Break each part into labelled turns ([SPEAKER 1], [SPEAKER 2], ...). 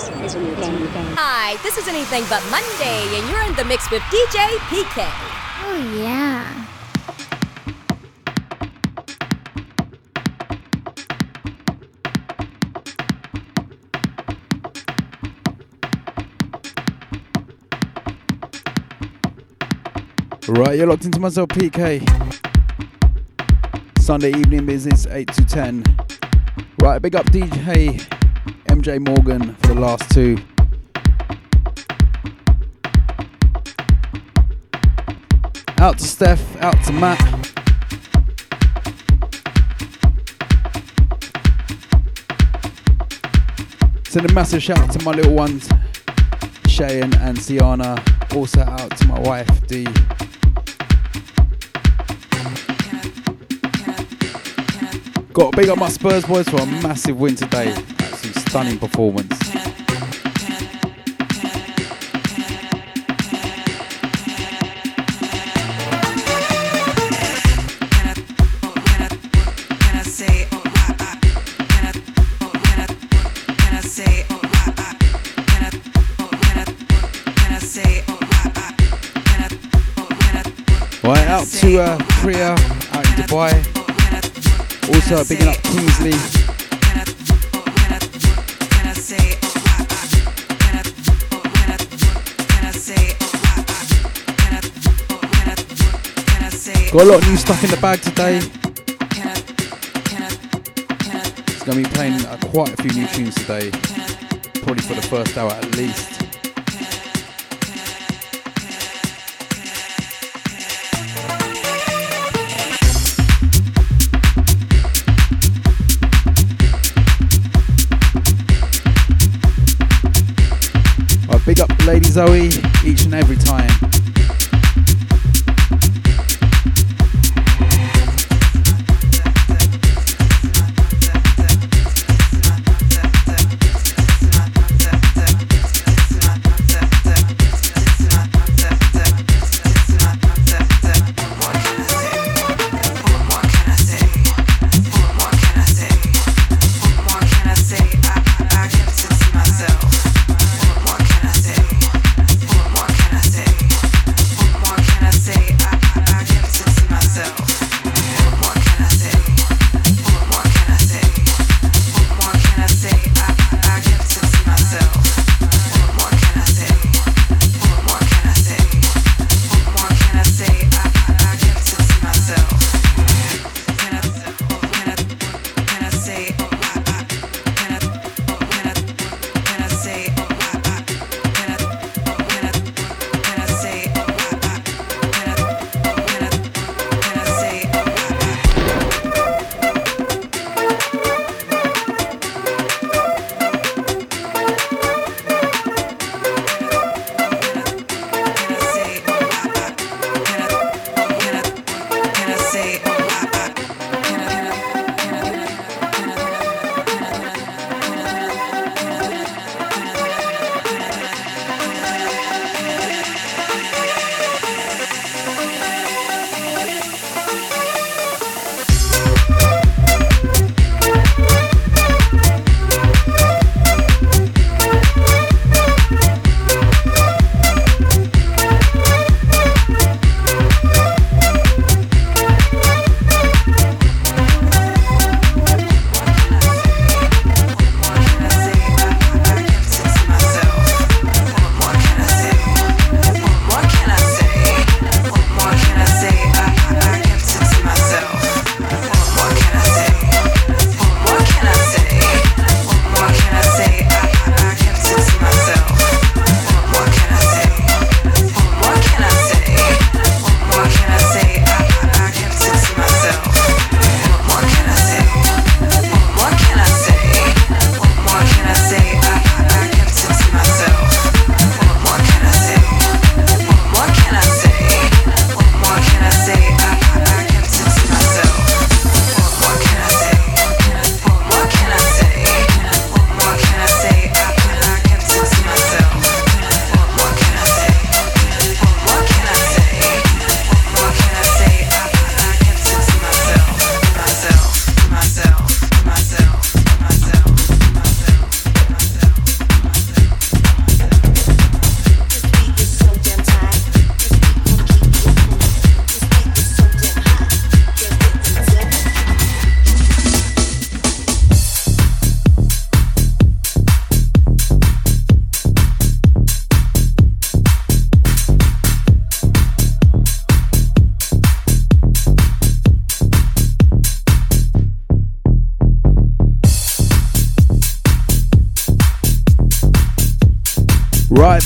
[SPEAKER 1] Hi, this is Anything But Monday, and you're in the mix with DJ Peekay.
[SPEAKER 2] Oh, yeah.
[SPEAKER 3] Right, you're locked into myself, Peekay. Sunday evening business, 8 to 10. Right, big up DJ MJ Morgan for the last two. Out to Steph, out to Matt. Send a massive shout out to my little ones, Shayan and Siana. Also out to my wife, Dee. Got to big up my Spurs boys for a massive win today. Some stunning performance. Right, out to uh, Priya out in Dubai. Also, bigging up Kingsley. Got a lot of new stuff in the bag today. It's to be playing uh, quite a few new tunes today. Probably for the first hour at least. Big up Lady Zoe each and every time.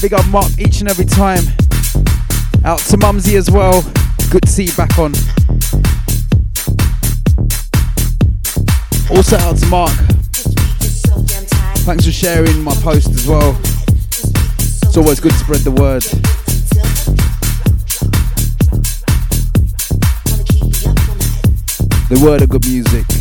[SPEAKER 4] Big up Mark each and every time. Out to Mumsy as well. Good to see you back on. Also out to Mark. Thanks for sharing my post as well. It's always good to spread the word. The word of good music.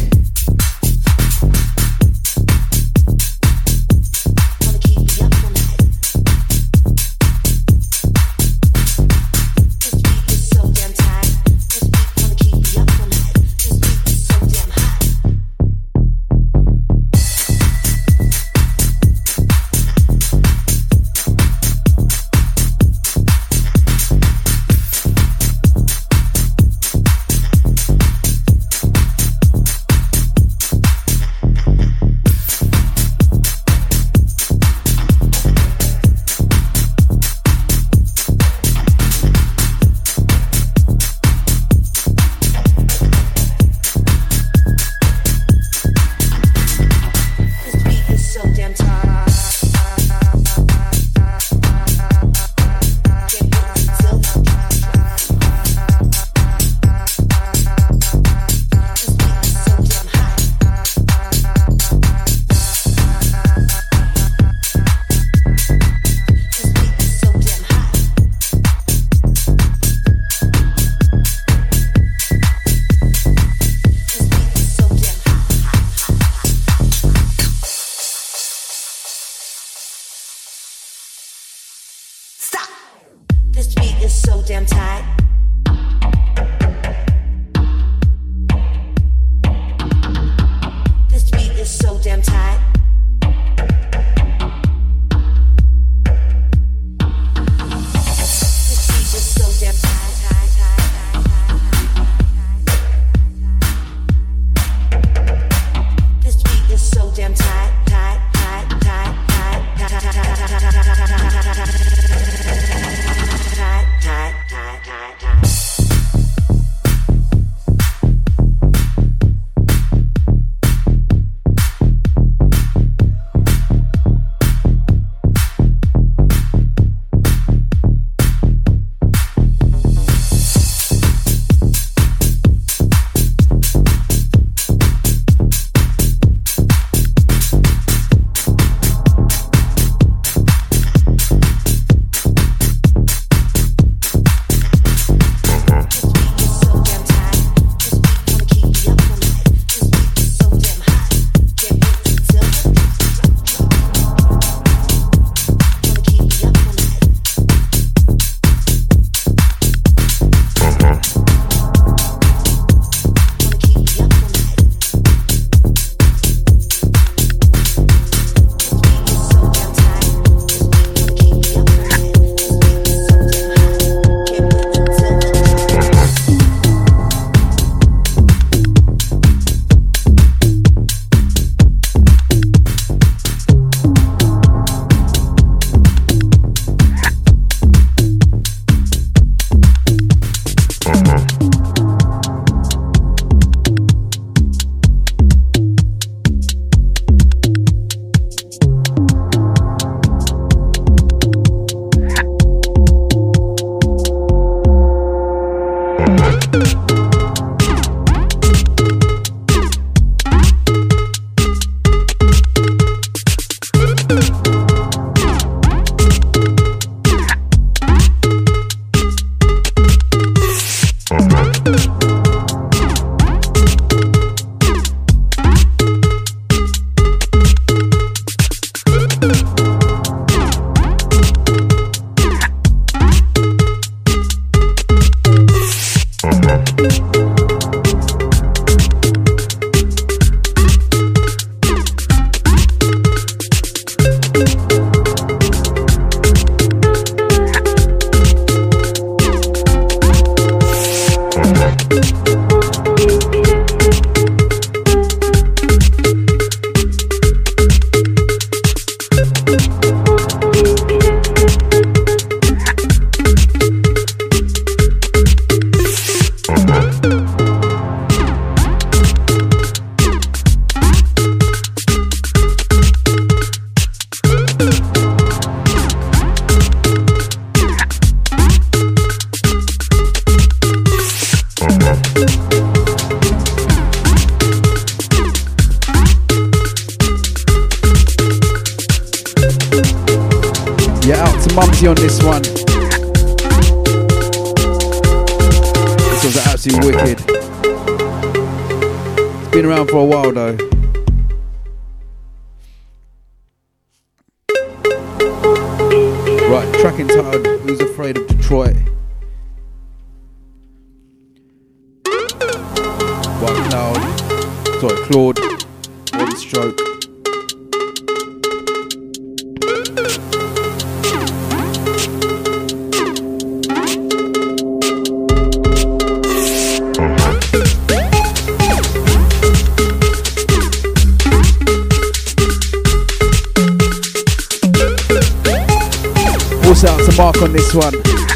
[SPEAKER 3] Mark on this one.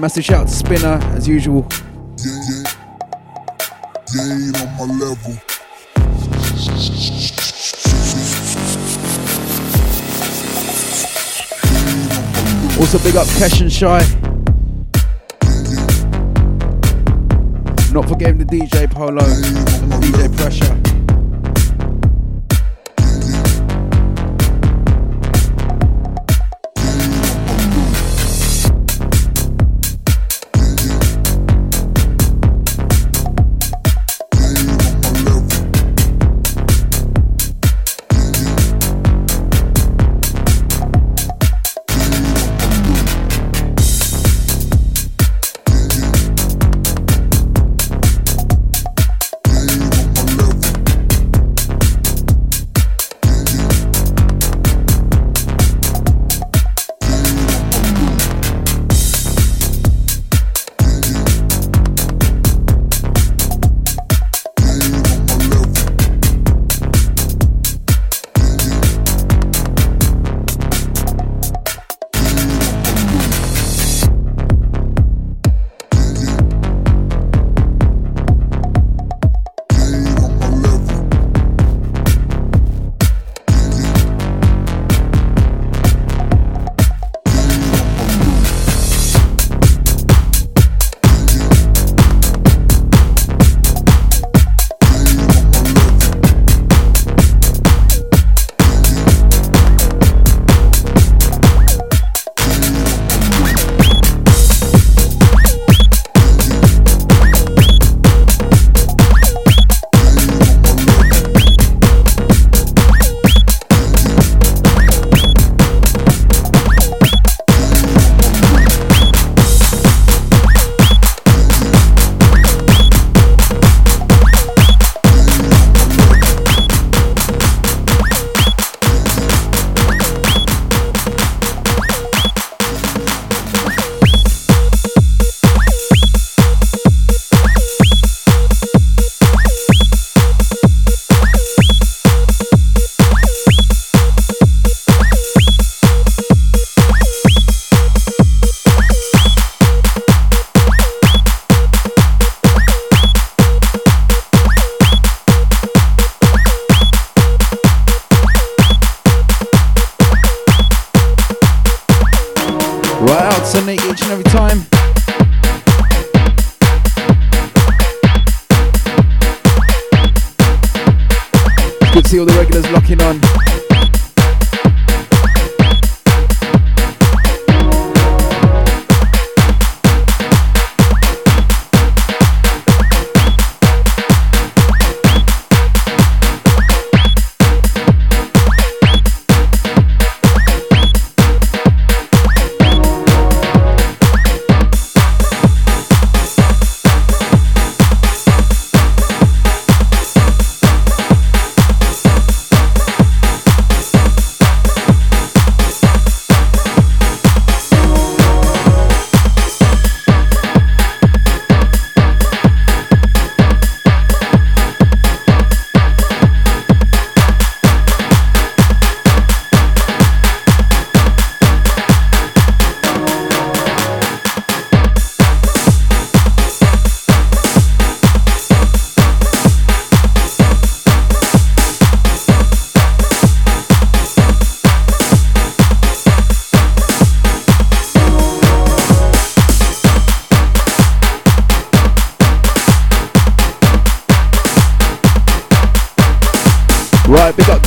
[SPEAKER 3] Massive shout to Spinner as usual. Also big up Kesh and Shy. Not forgetting the DJ Polo DJ Pressure.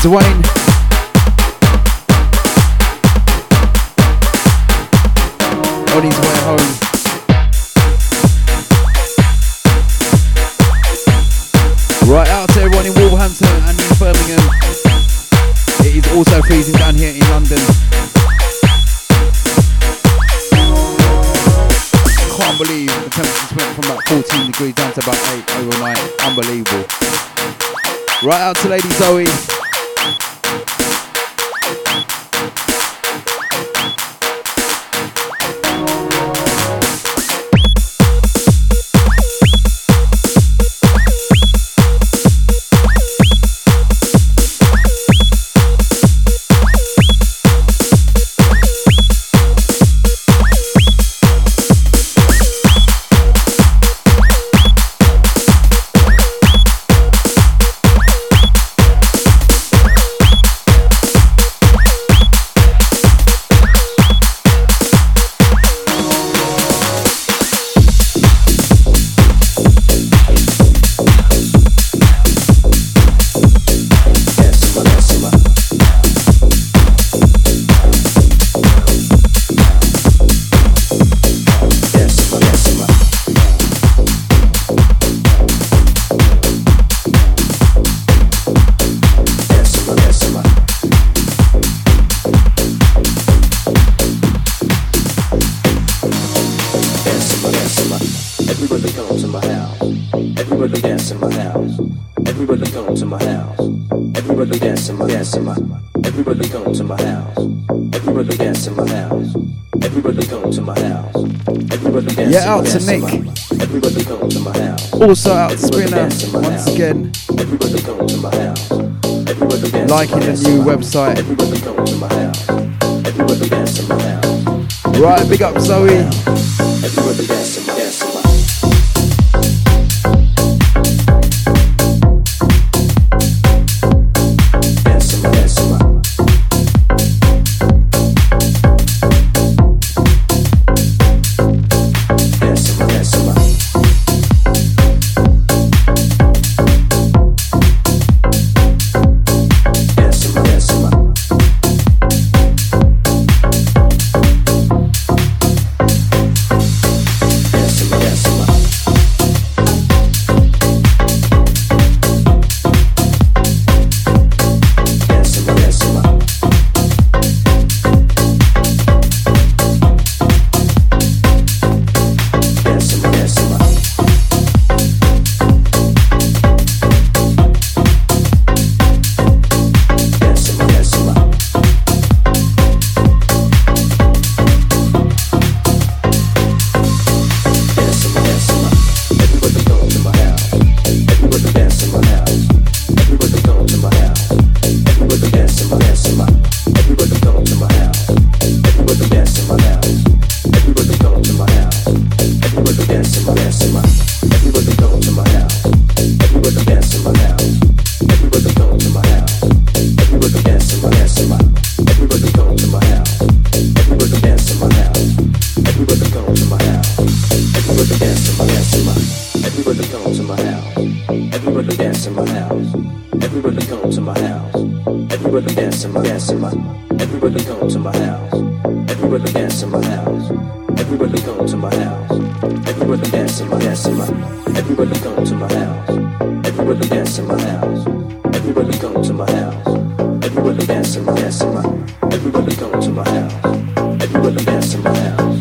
[SPEAKER 3] Dwayne. On his way home. Right out to everyone in Wolverhampton and in Birmingham. It is also freezing down here in London. Can't believe the temperatures went from about 14 degrees down to about 8 overnight. Unbelievable. Right out to Lady Zoe. Also out Spinner once again. Liking the new website. Right, big up Zoe.
[SPEAKER 5] Everybody come to my house. Everybody dance in my house. Everybody come to my house. Everybody dance in my dance in my. Everybody come to my house. Everybody dance in my house. Everybody come to my house. Everybody
[SPEAKER 4] dance in my dance in my. Everybody come to my house. Everybody dance in my house.
[SPEAKER 6] Everybody come to my house. Everybody dance in my dance in my. Everybody come to my house. Everybody dance in my house.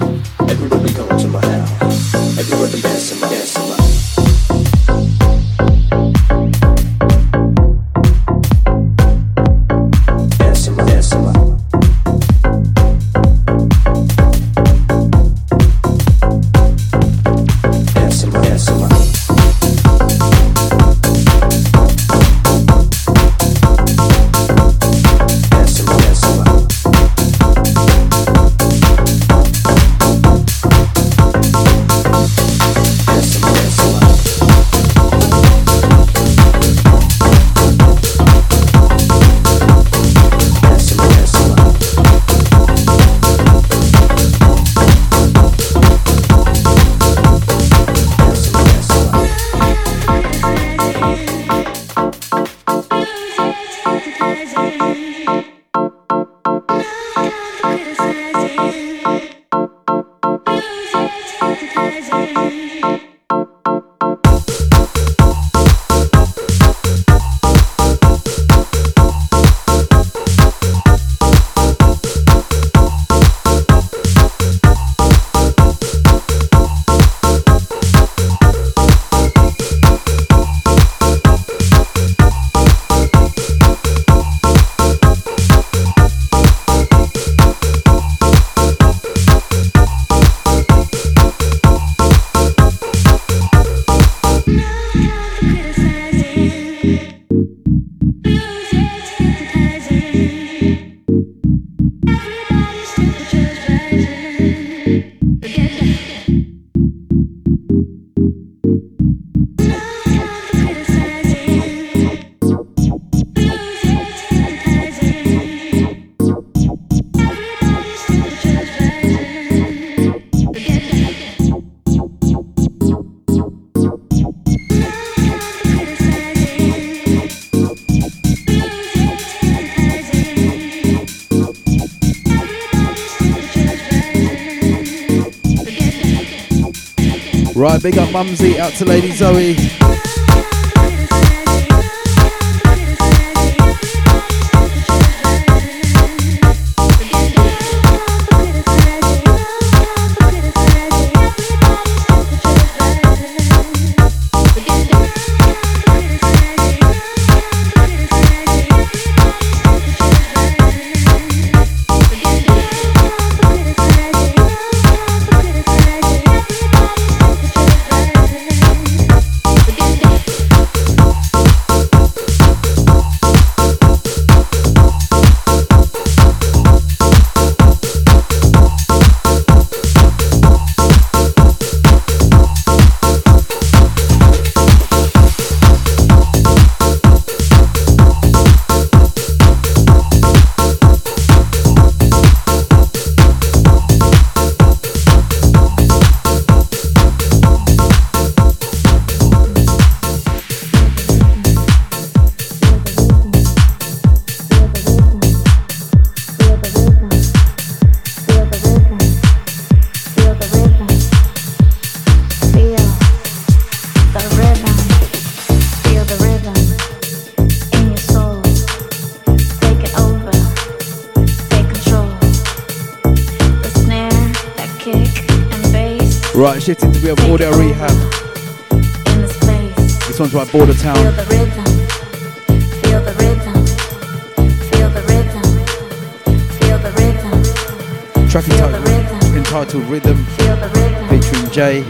[SPEAKER 6] Big up Mumsy, out to
[SPEAKER 3] Lady Zoe. shit into border rehab. This, one's right border town. The. Feel the rhythm. Track entitled, rhythm. entitled Rhythm. Feel the rhythm. Featuring Jay.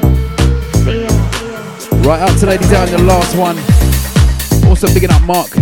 [SPEAKER 3] Feel, feel. Right out to he's out in the last one. Also picking up Mark.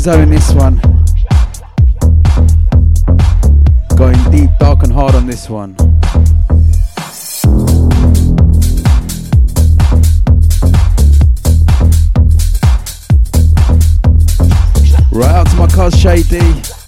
[SPEAKER 3] Lizzo this one.
[SPEAKER 7] Going deep, dark, and hard on this one. Right out to my cuz Shady.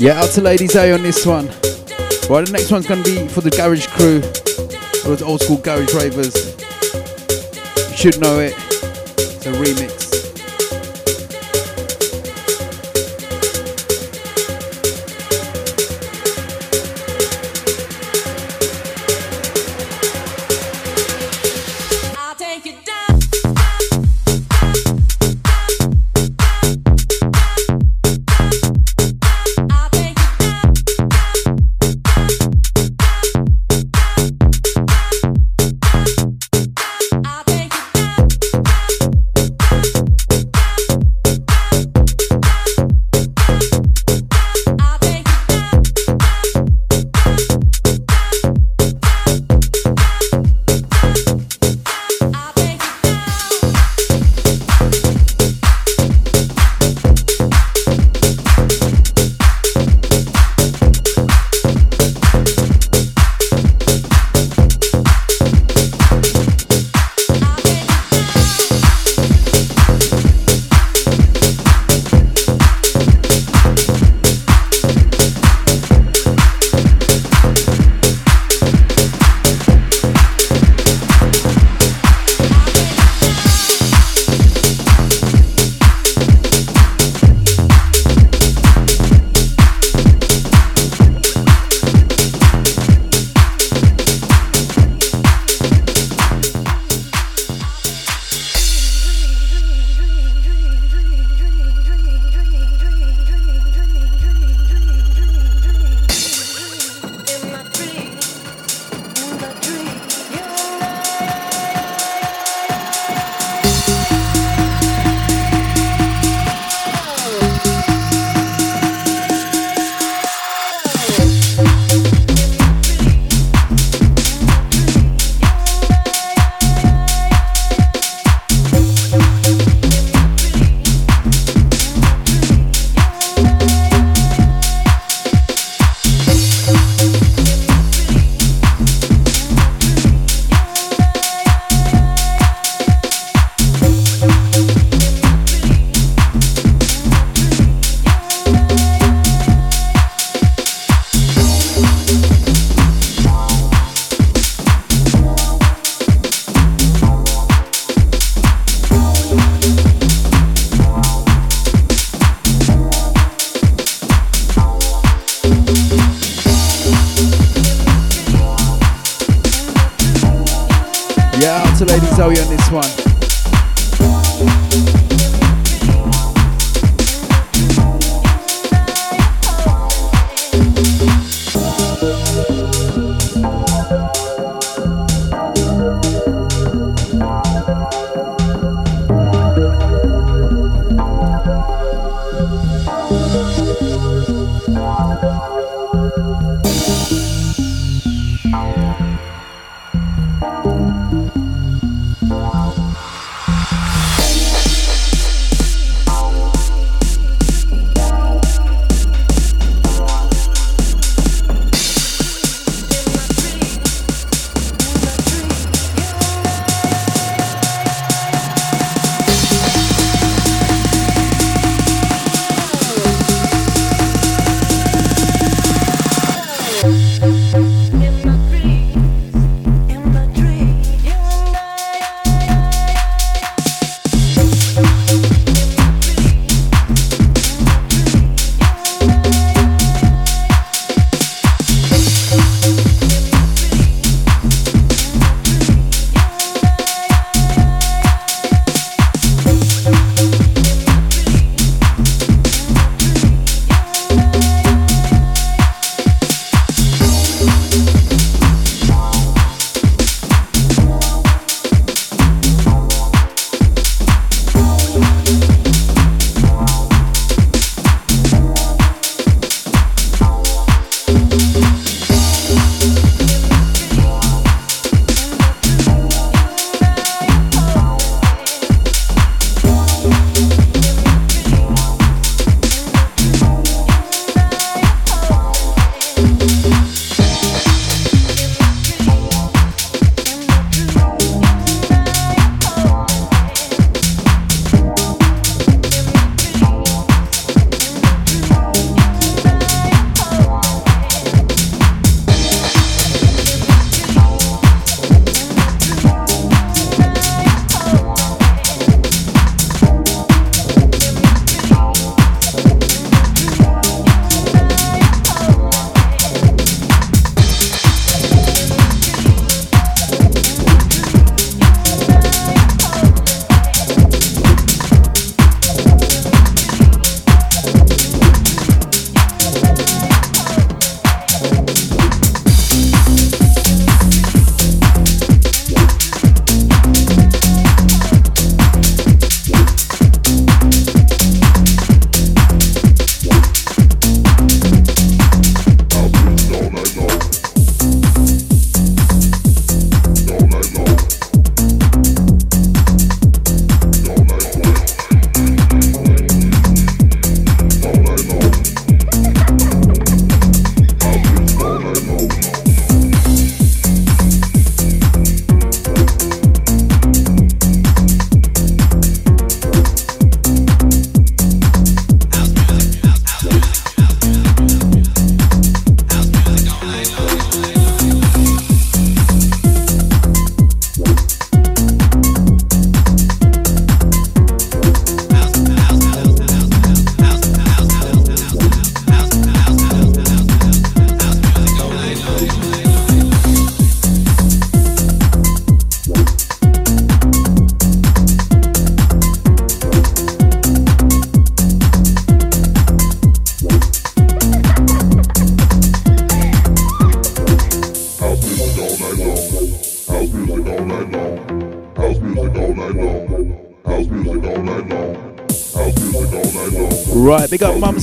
[SPEAKER 7] Yeah, out to Ladies A on this one. Right, the next one's gonna be for the garage crew, those old school garage ravers. You should know it. It's a remix.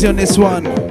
[SPEAKER 7] On this one.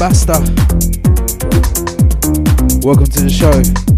[SPEAKER 7] Basta. Welcome to the show.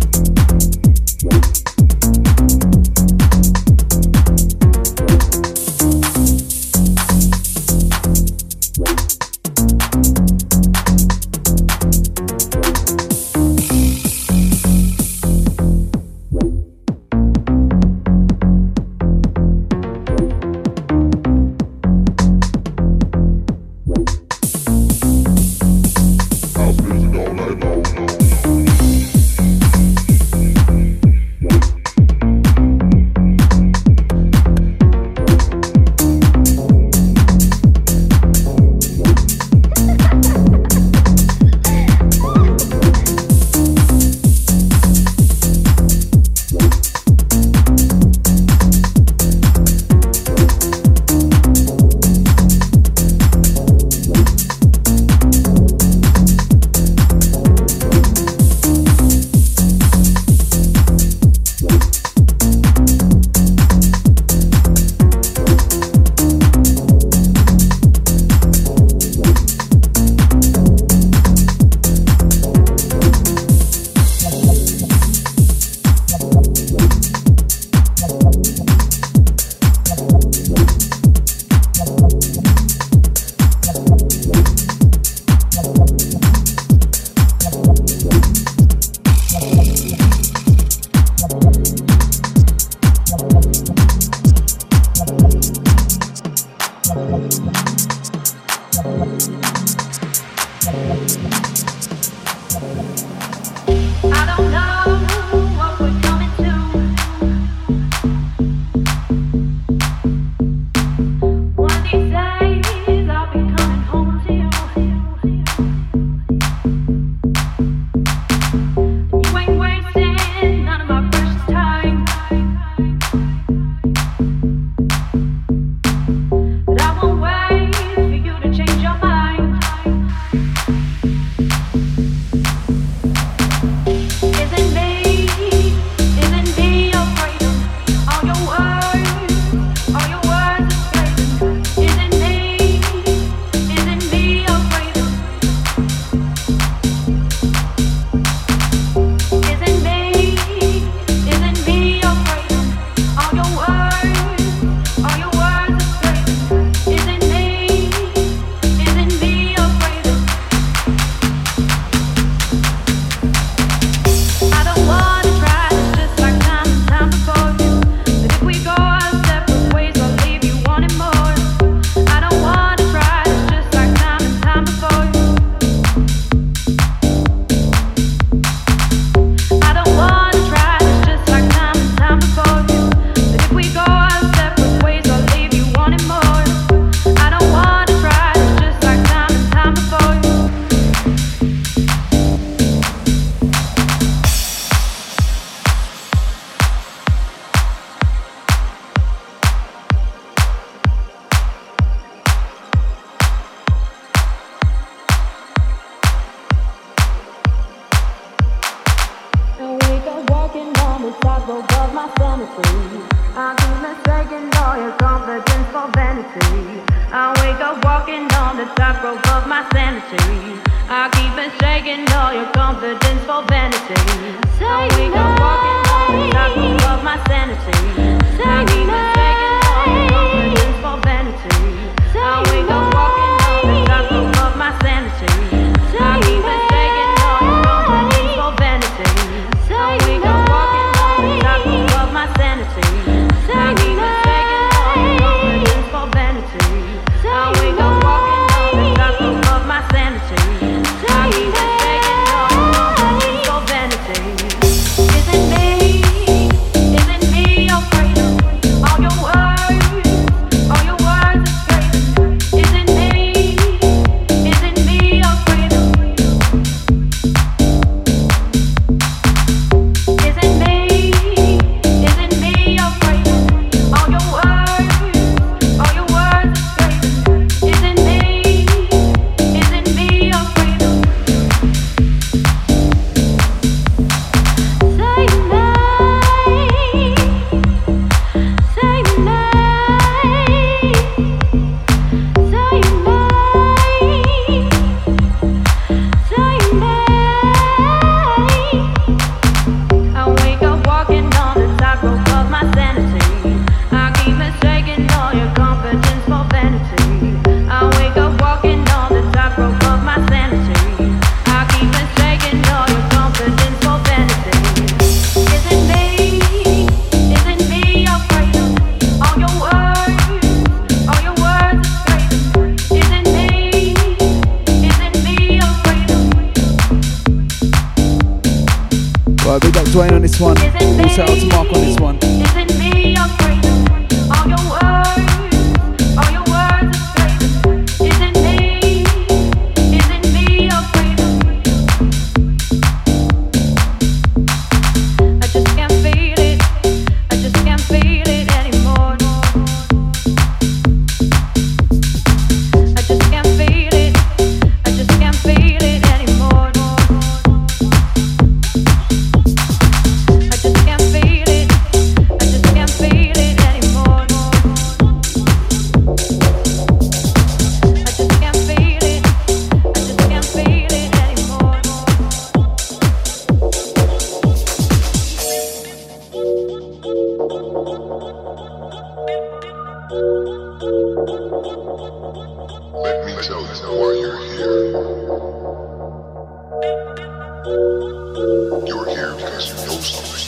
[SPEAKER 7] You're here because you know something.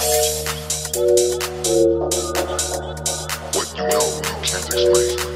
[SPEAKER 3] What you know, you can't explain.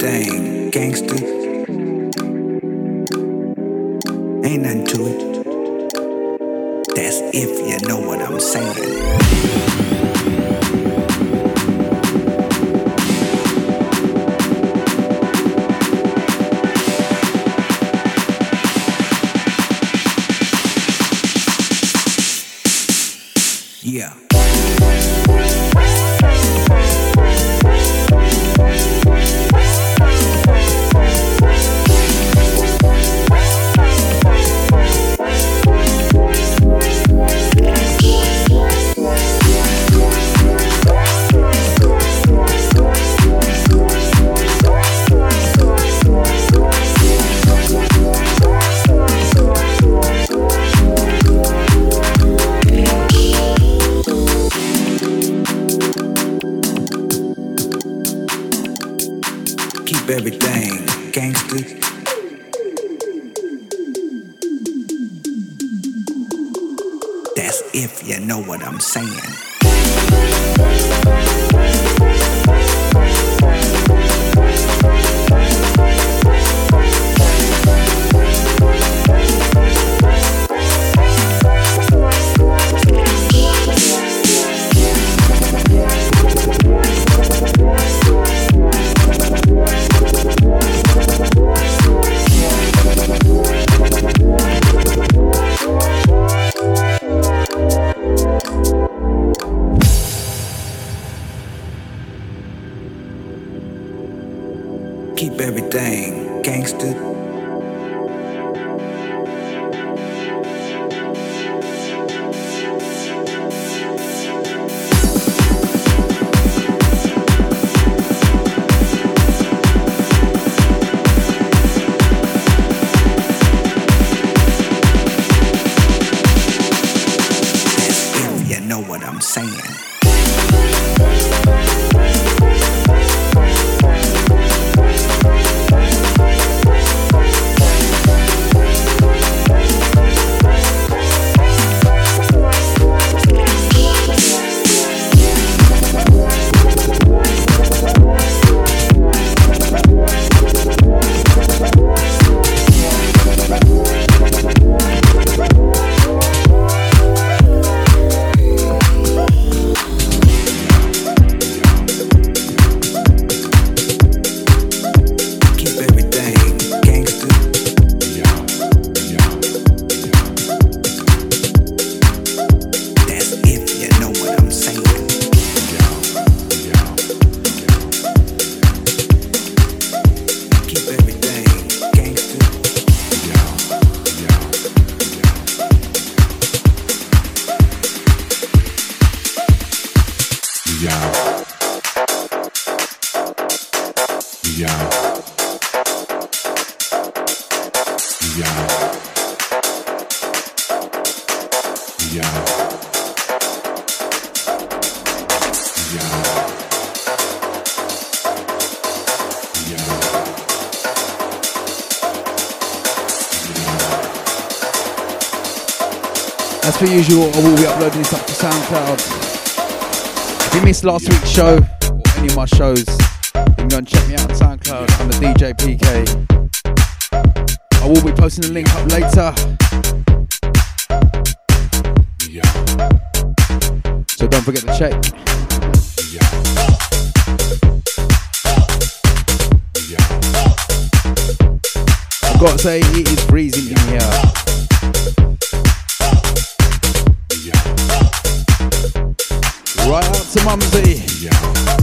[SPEAKER 3] Dang, gangster. Ain't nothing to it. That's
[SPEAKER 7] if you know what I'm saying.
[SPEAKER 3] As per usual, I will be uploading this up to SoundCloud. If you missed last week's show or any of my shows, you can go and check me out on SoundCloud. I'm the DJ Peekay. I will be posting the link up later. So don't forget to check. Got to say, it is freezing in here. Right out to Mumsy.
[SPEAKER 8] Yeah.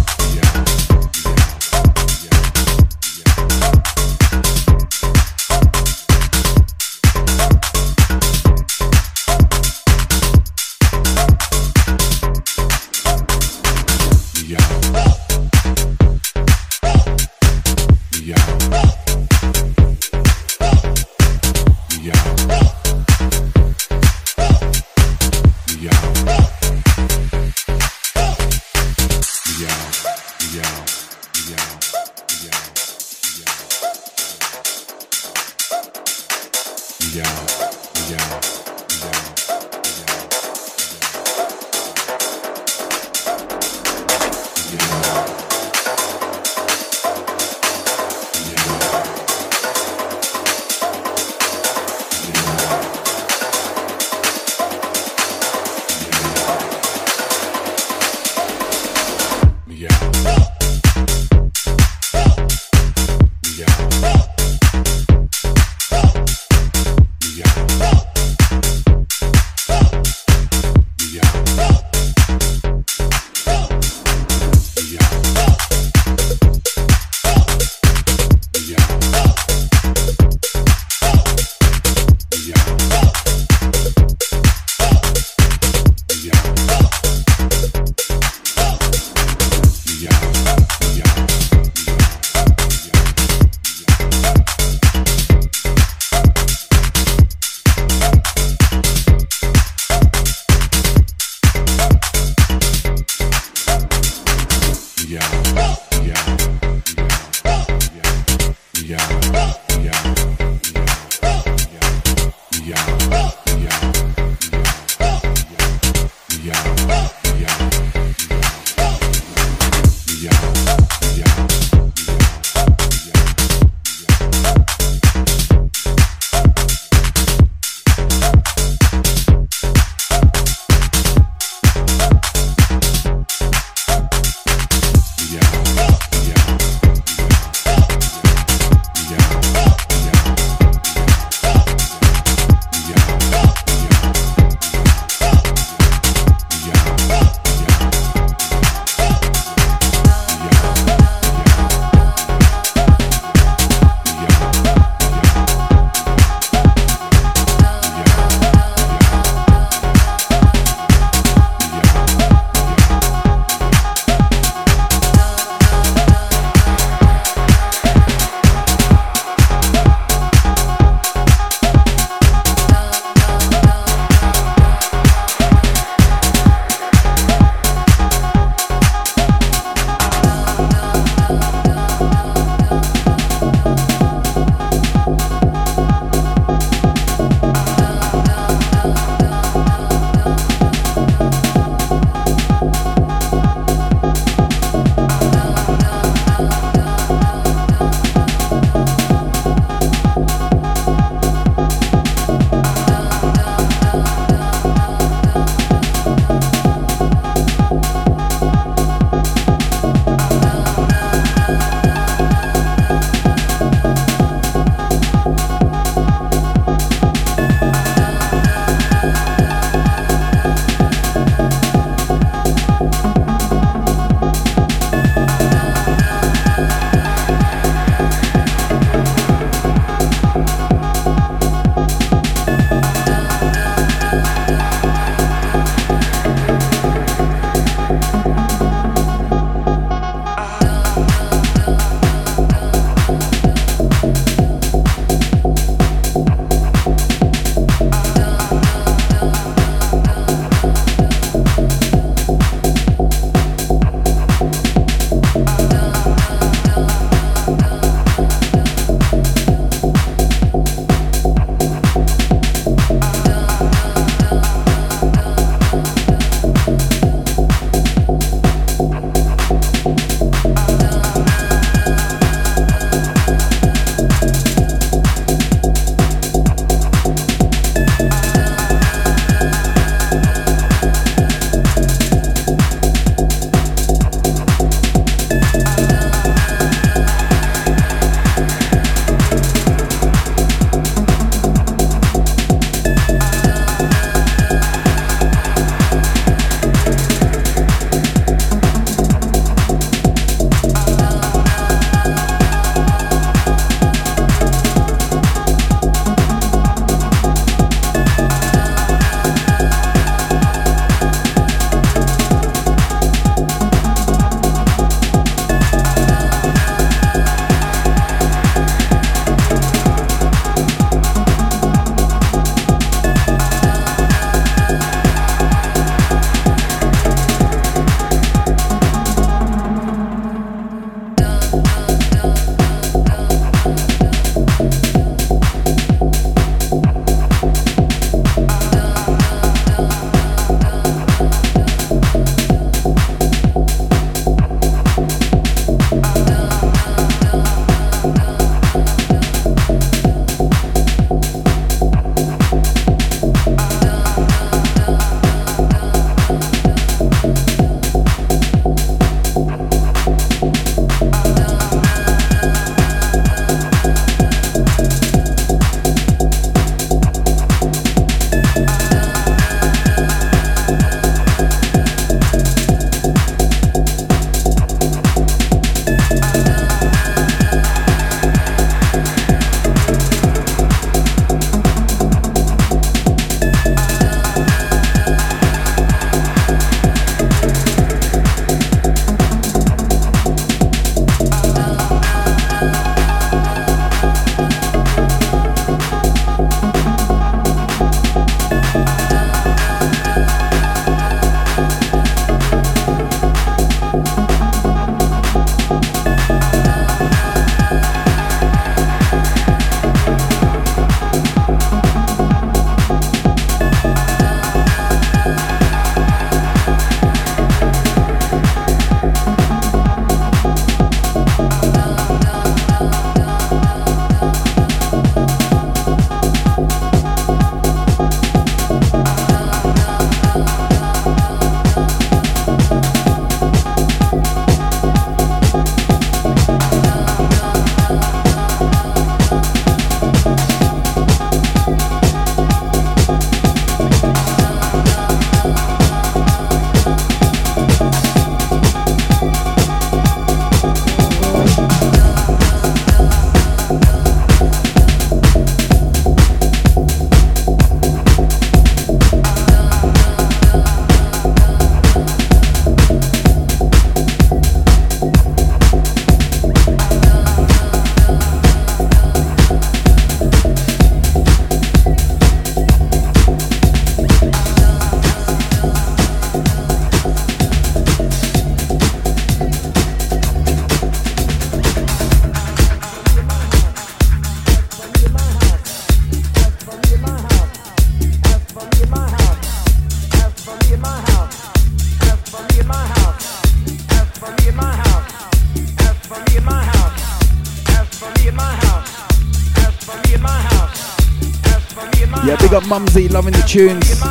[SPEAKER 9] Tunes. It's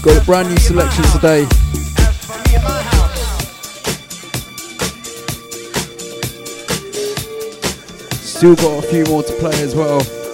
[SPEAKER 9] got a brand new selection today. Still got a few more to play as well.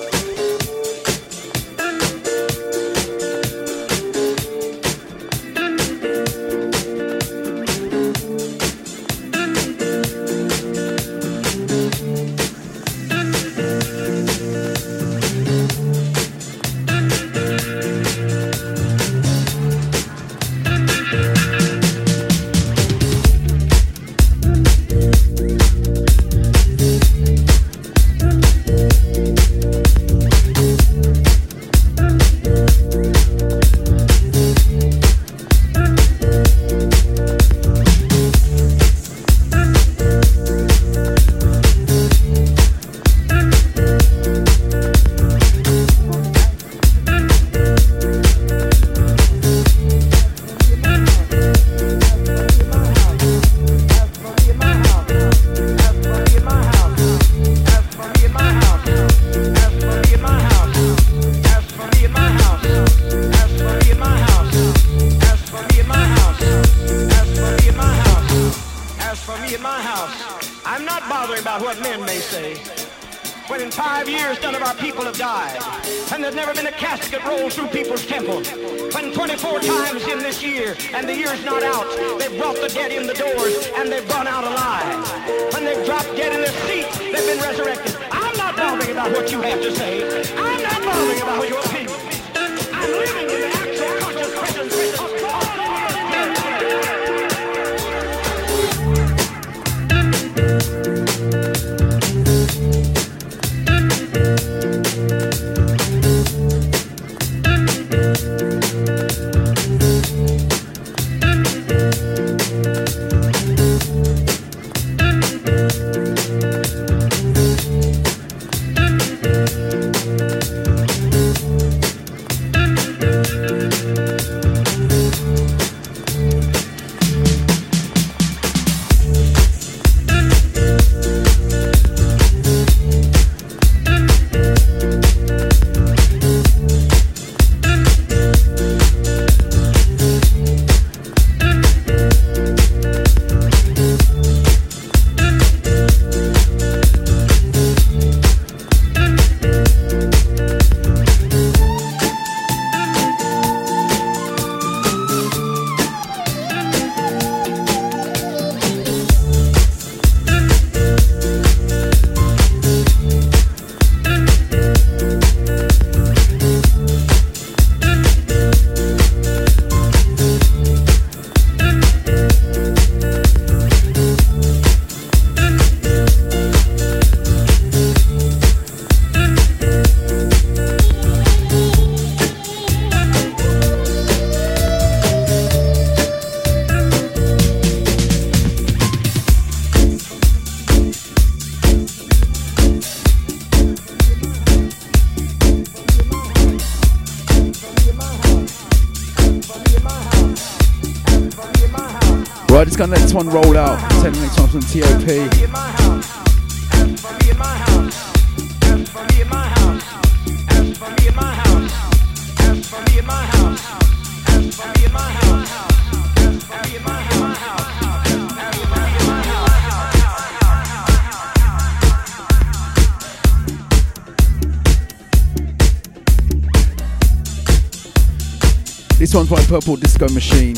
[SPEAKER 9] Purple Disco Machine.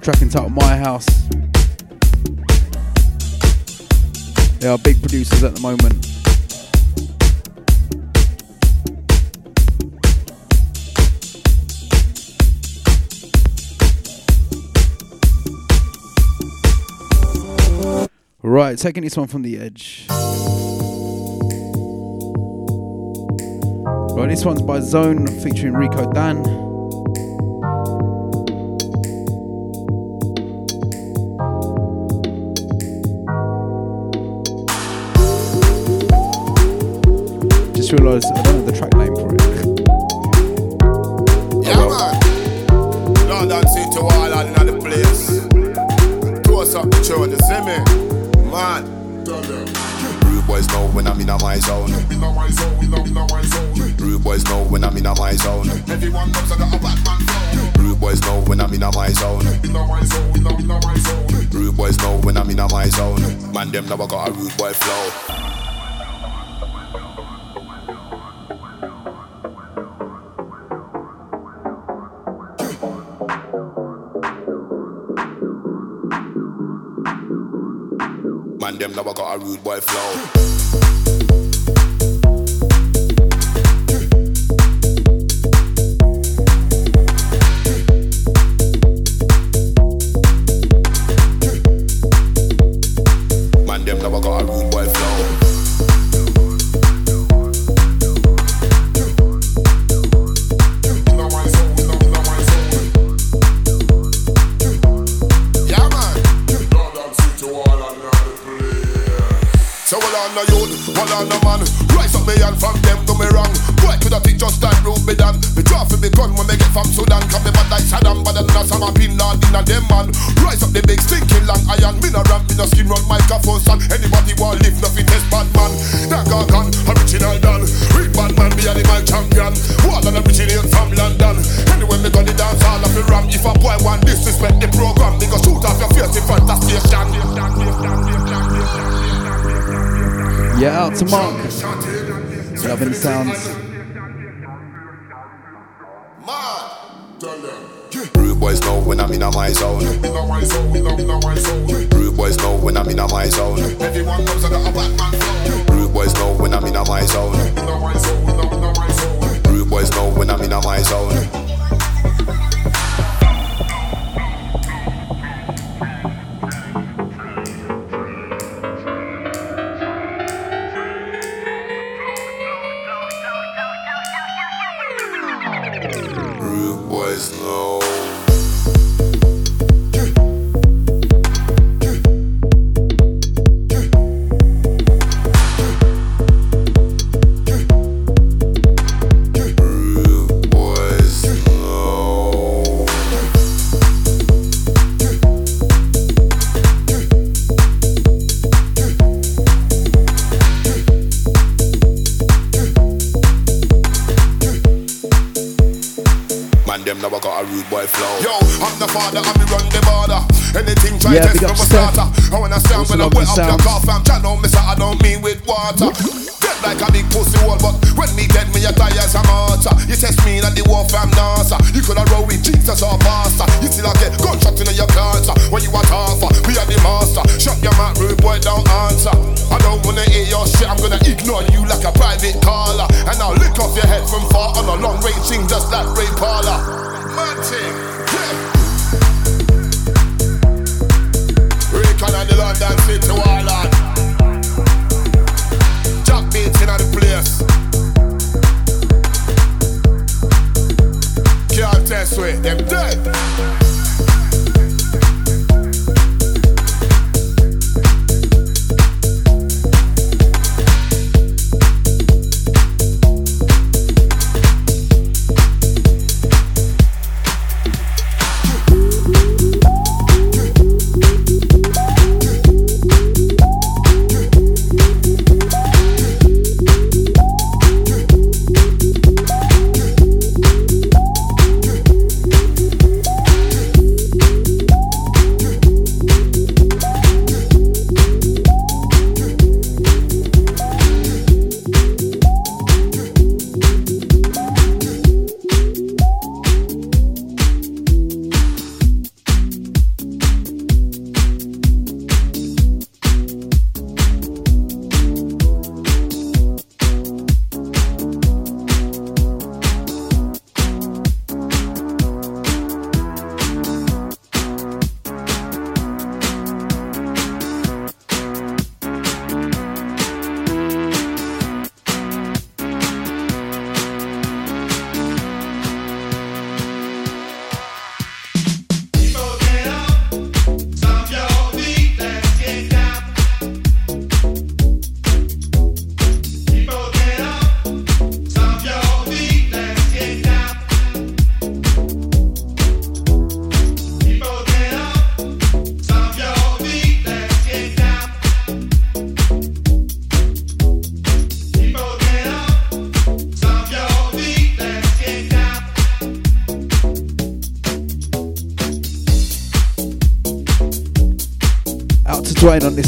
[SPEAKER 9] Track entitled My House. They are big producers at the moment. Right, taking this one from the edge. Right, this one's by Zone featuring Rico Dan.
[SPEAKER 10] Well
[SPEAKER 11] on the well man. Rise up me and from them do me wrong. Boy could have think just road be done Me draw for me gun when me get from Sudan. Come me bad like Saddam But then that's some Bin Laden and them man. Rise up the big stinking long iron Me no ramp, me no skin run microphone son Anybody want live nothing test bad man? Got gun, original done Real bad man be animal champion. All of them originate from London. Anyway me gun the dance all of the ram If a boy want disrespect the program Me go shoot off your face in front of station
[SPEAKER 3] Yeah, out to Mark. Loving the sounds.
[SPEAKER 11] Rude boys know when I'm in my zone. Rude boys know when I'm in my zone
[SPEAKER 7] Everyone knows I got a Batman phone.
[SPEAKER 11] Rude boys know when I'm in my zone. Rude boys know when I'm in my zone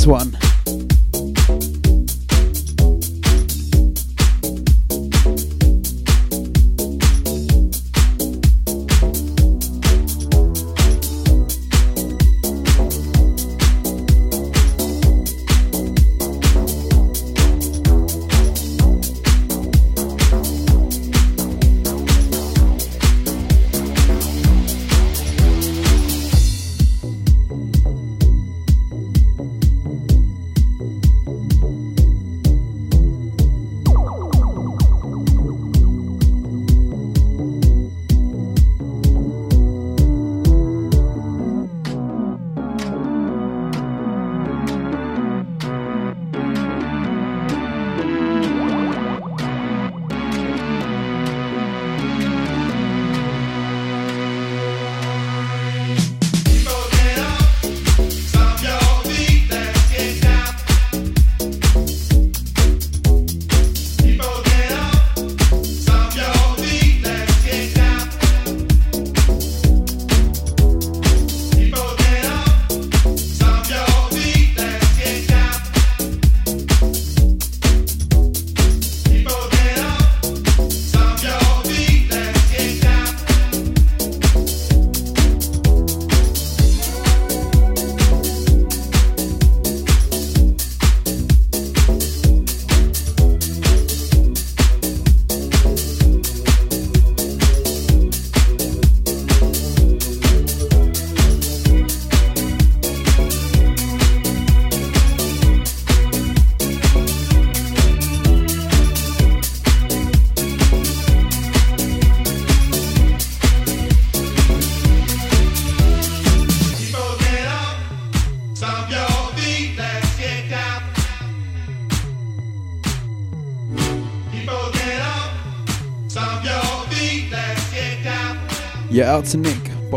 [SPEAKER 3] one.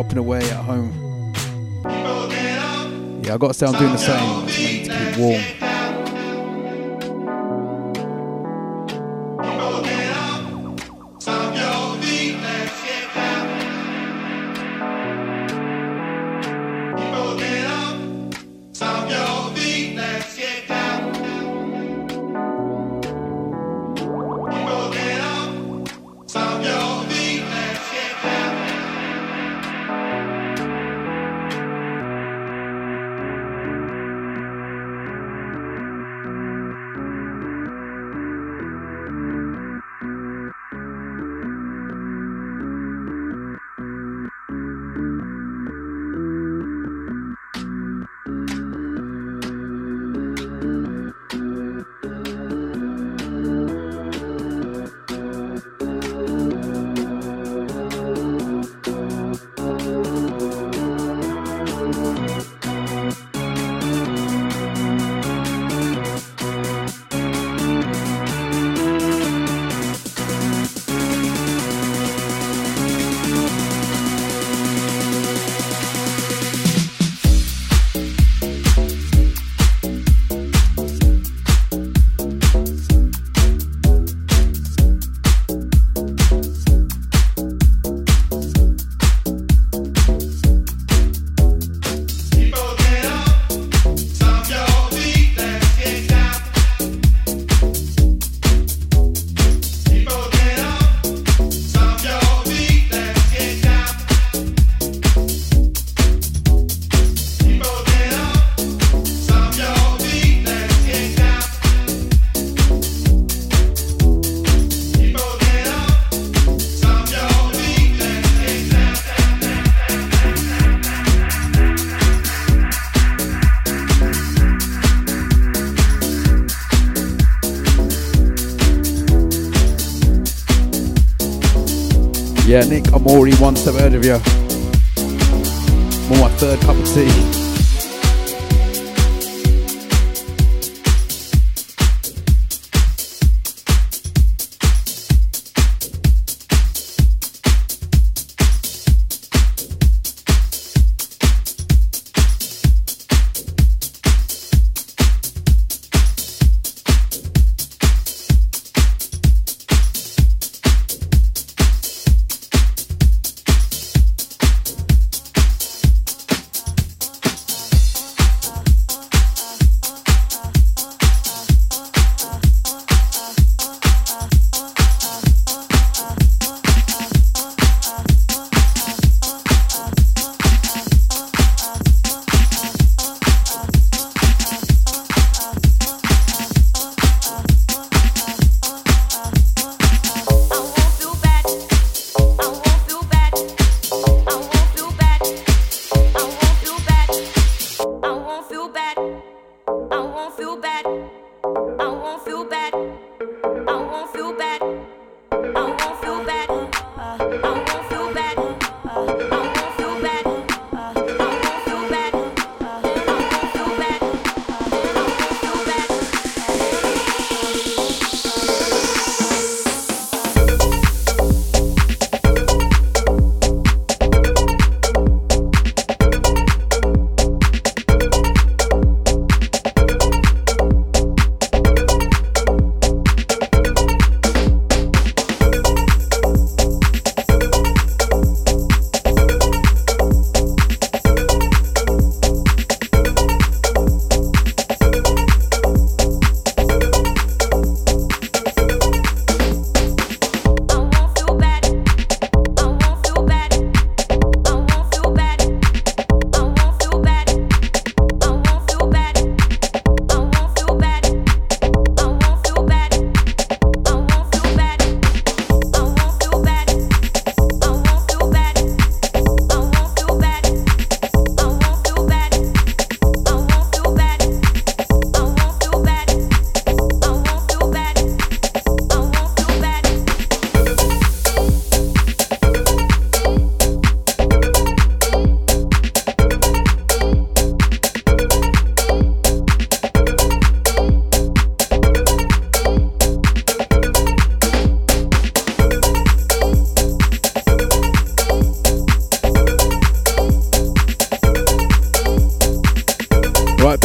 [SPEAKER 3] Nick, bopping away at home. Yeah, I gotta say I'm doing the same. To keep warm. Already one step ahead of you. I'm my third cup of tea.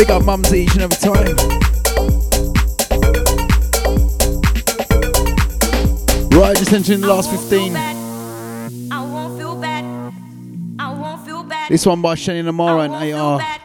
[SPEAKER 3] Big up mums each and every time. Right, just entering the last 15. This one by Shannon Amara and AR.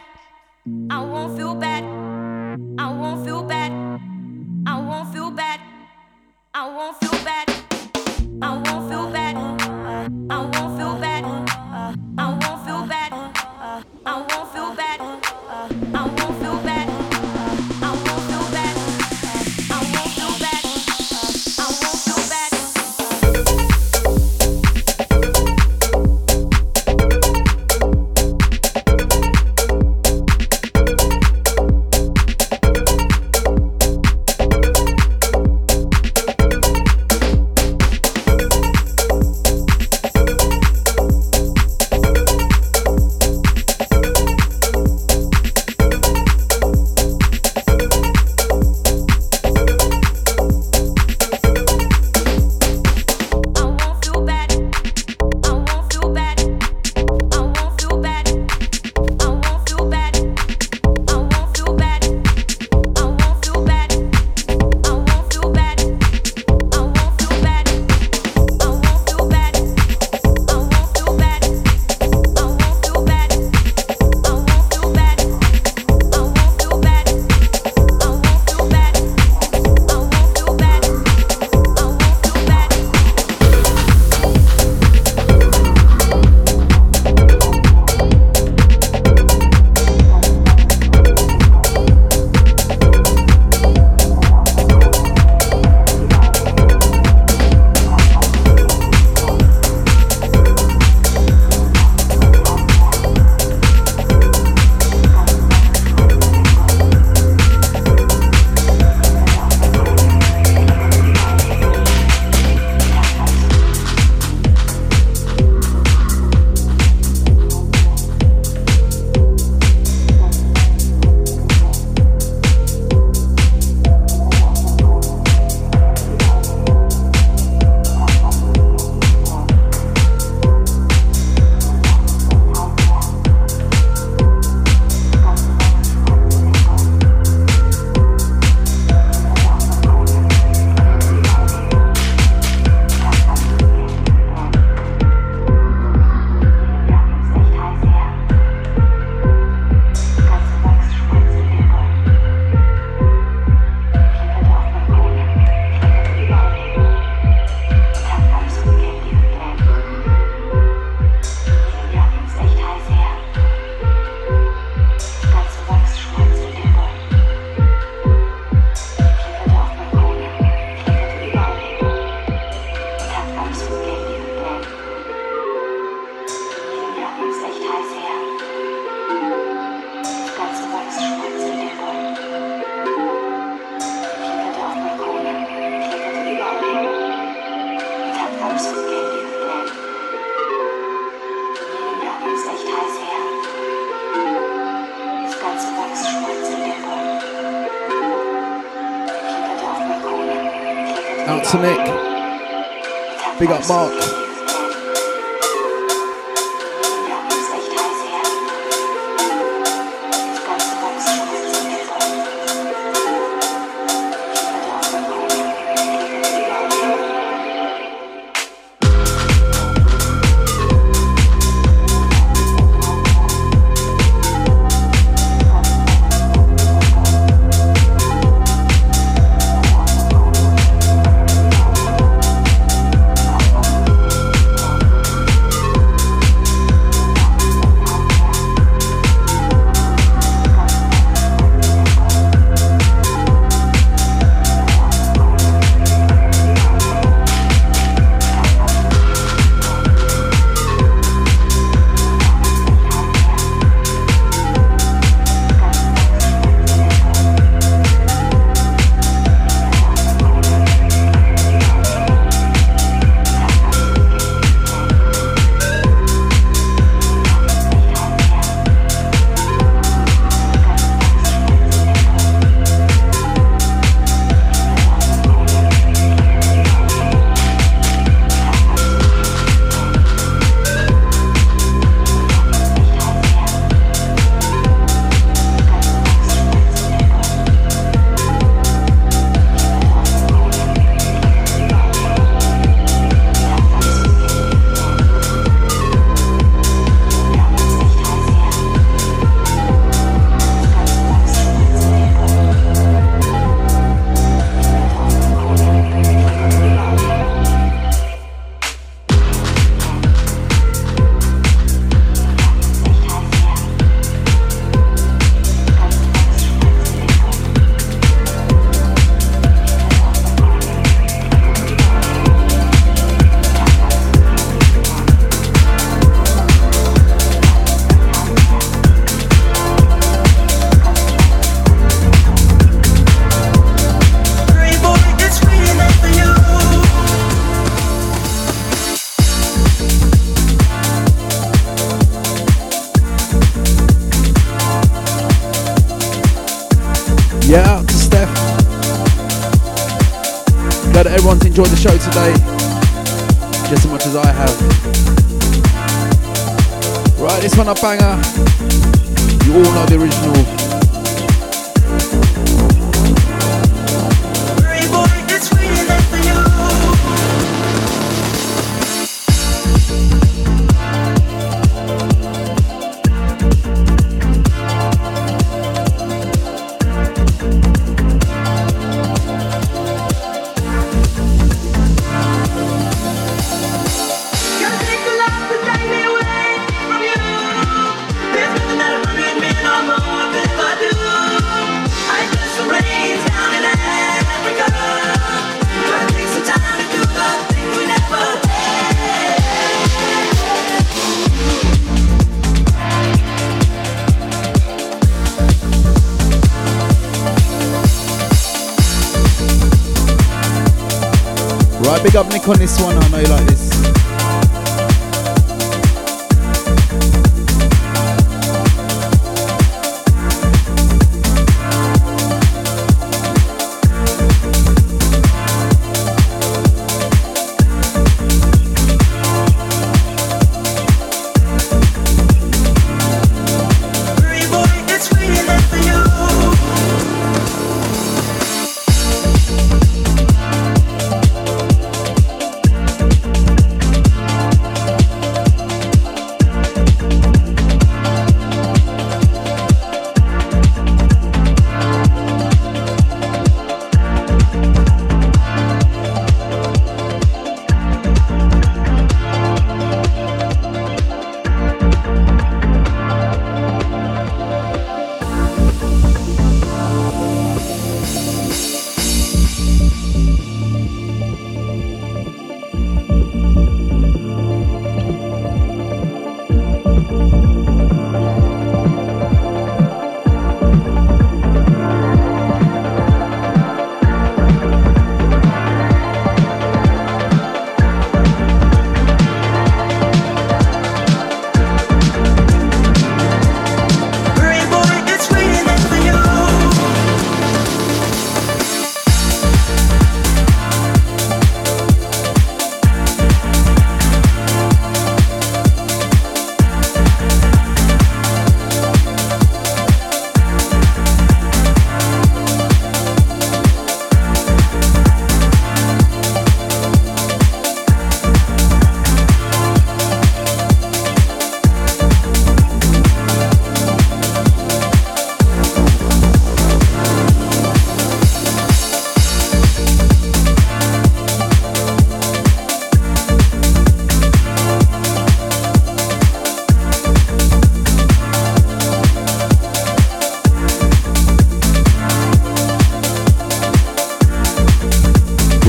[SPEAKER 3] Out to Nick. Big up Mark.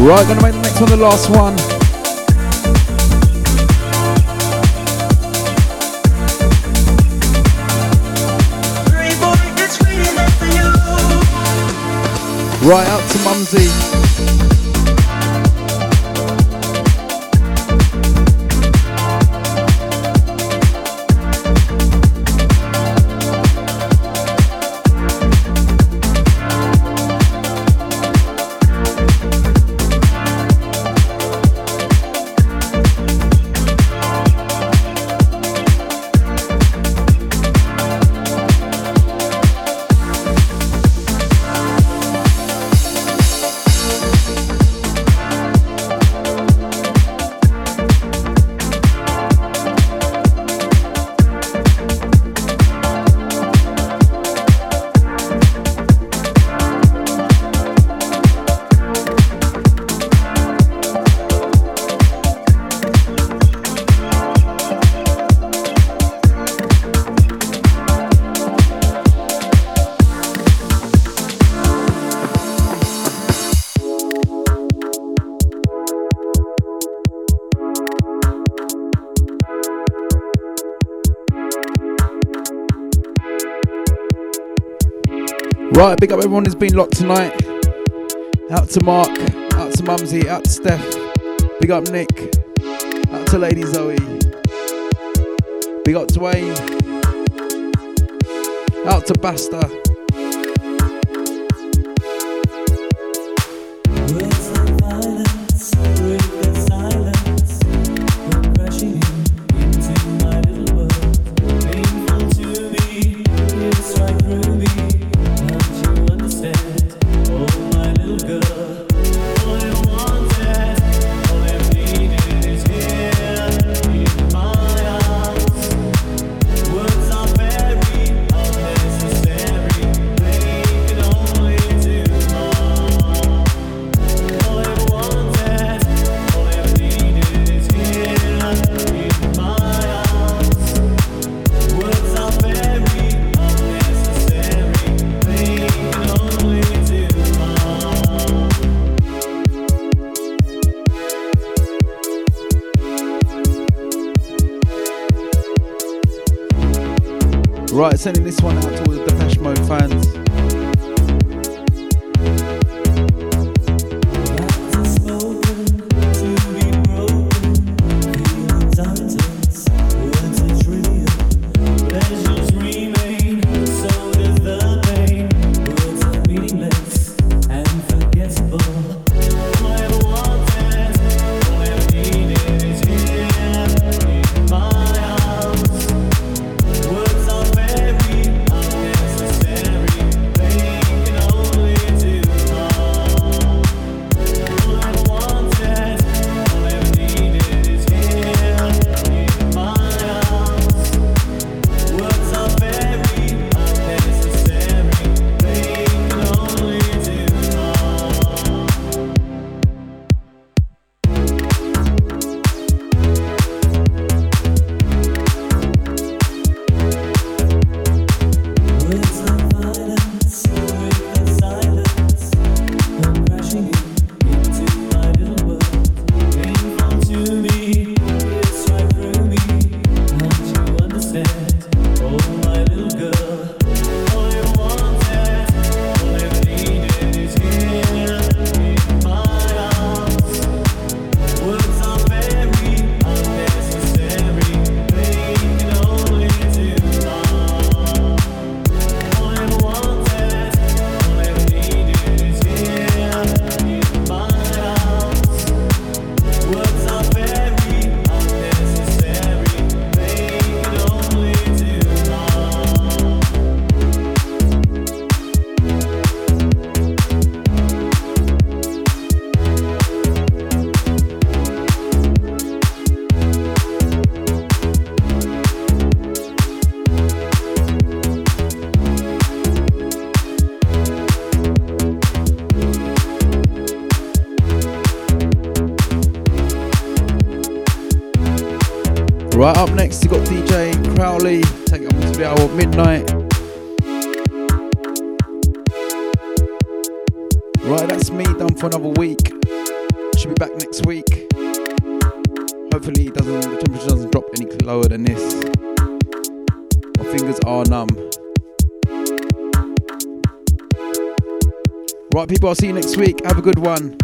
[SPEAKER 3] Right, gonna make the next one the last one. Right out to Mumsy. Right, big up everyone who's been locked tonight. Out to Mark, out to Mumsy, out to Steph, big up Nick, out to Lady Zoe, big up Dwayne, out to Basta.
[SPEAKER 12] Sending this one out Right up next, you got DJ Crowley. Take up to the hour of midnight. Right, that's me done for another week. Should be back next week. Hopefully, it doesn't the temperature doesn't drop any lower than this. My fingers are numb. Right, people, I'll see you next week. Have a good one.